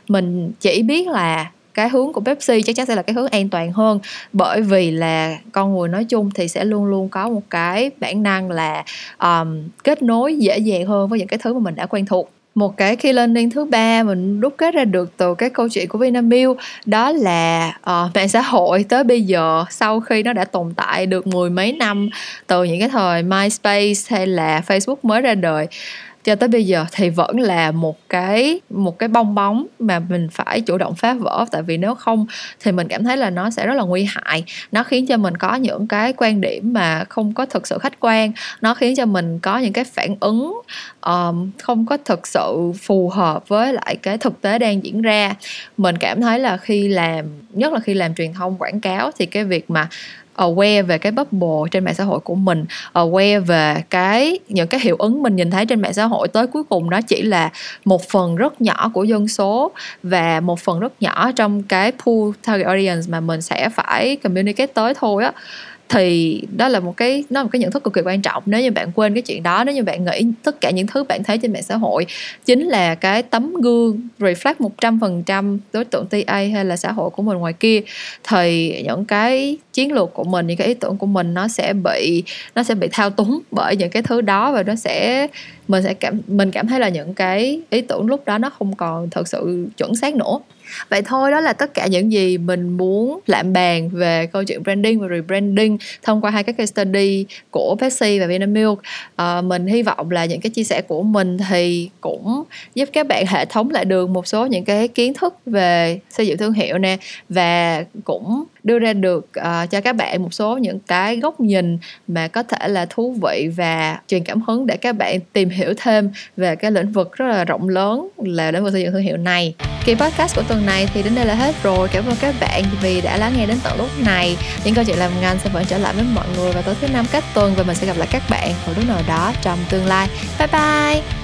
Mình chỉ biết là cái hướng của Pepsi chắc chắn sẽ là cái hướng an toàn hơn. Bởi vì là con người nói chung thì sẽ luôn luôn có một cái bản năng là um, kết nối dễ dàng hơn với những cái thứ mà mình đã quen thuộc. Một cái key learning thứ ba mình đúc kết ra được từ cái câu chuyện của Vinamilk đó là uh, mạng xã hội tới bây giờ sau khi nó đã tồn tại được mười mấy năm từ những cái thời MySpace hay là Facebook mới ra đời cho tới bây giờ thì vẫn là một cái một cái bong bóng mà mình phải chủ động phá vỡ. Tại vì nếu không thì mình cảm thấy là nó sẽ rất là nguy hại. Nó khiến cho mình có những cái quan điểm mà không có thực sự khách quan. Nó khiến cho mình có những cái phản ứng um, không có thực sự phù hợp với lại cái thực tế đang diễn ra. Mình cảm thấy là khi làm nhất là khi làm truyền thông quảng cáo thì cái việc mà aware về cái bubble trên mạng xã hội của mình, aware về cái, những cái hiệu ứng mình nhìn thấy trên mạng xã hội tới cuối cùng nó chỉ là một phần rất nhỏ của dân số và một phần rất nhỏ trong cái pool target audience mà mình sẽ phải communicate tới thôi á thì đó là một cái, nó là một cái nhận thức cực kỳ quan trọng. Nếu như bạn quên cái chuyện đó, nếu như bạn nghĩ tất cả những thứ bạn thấy trên mạng xã hội, chính là cái tấm gương reflect một trăm phần trăm đối tượng TA hay là xã hội của mình ngoài kia, thì những cái chiến lược của mình, những cái ý tưởng của mình nó sẽ bị, nó sẽ bị thao túng bởi những cái thứ đó và nó sẽ, mình sẽ cảm, mình cảm thấy là những cái ý tưởng lúc đó nó không còn thật sự chuẩn xác nữa vậy thôi đó là tất cả những gì mình muốn lạm bàn về câu chuyện branding và rebranding thông qua hai cái case study của Pepsi và Vinamilk à, ờ, mình hy vọng là những cái chia sẻ của mình thì cũng giúp các bạn hệ thống lại được một số những cái kiến thức về xây dựng thương hiệu nè và cũng đưa ra được uh, cho các bạn một số những cái góc nhìn mà có thể là thú vị và truyền cảm hứng để các bạn tìm hiểu thêm về cái lĩnh vực rất là rộng lớn là lĩnh vực xây dựng thương hiệu này. Kỳ podcast của tuần này thì đến đây là hết rồi. Cảm ơn các bạn vì đã lắng nghe đến tận lúc này. Những câu chuyện làm ngành sẽ vẫn trở lại với mọi người vào tối thứ năm cách tuần và mình sẽ gặp lại các bạn vào lúc nào đó trong tương lai. Bye bye!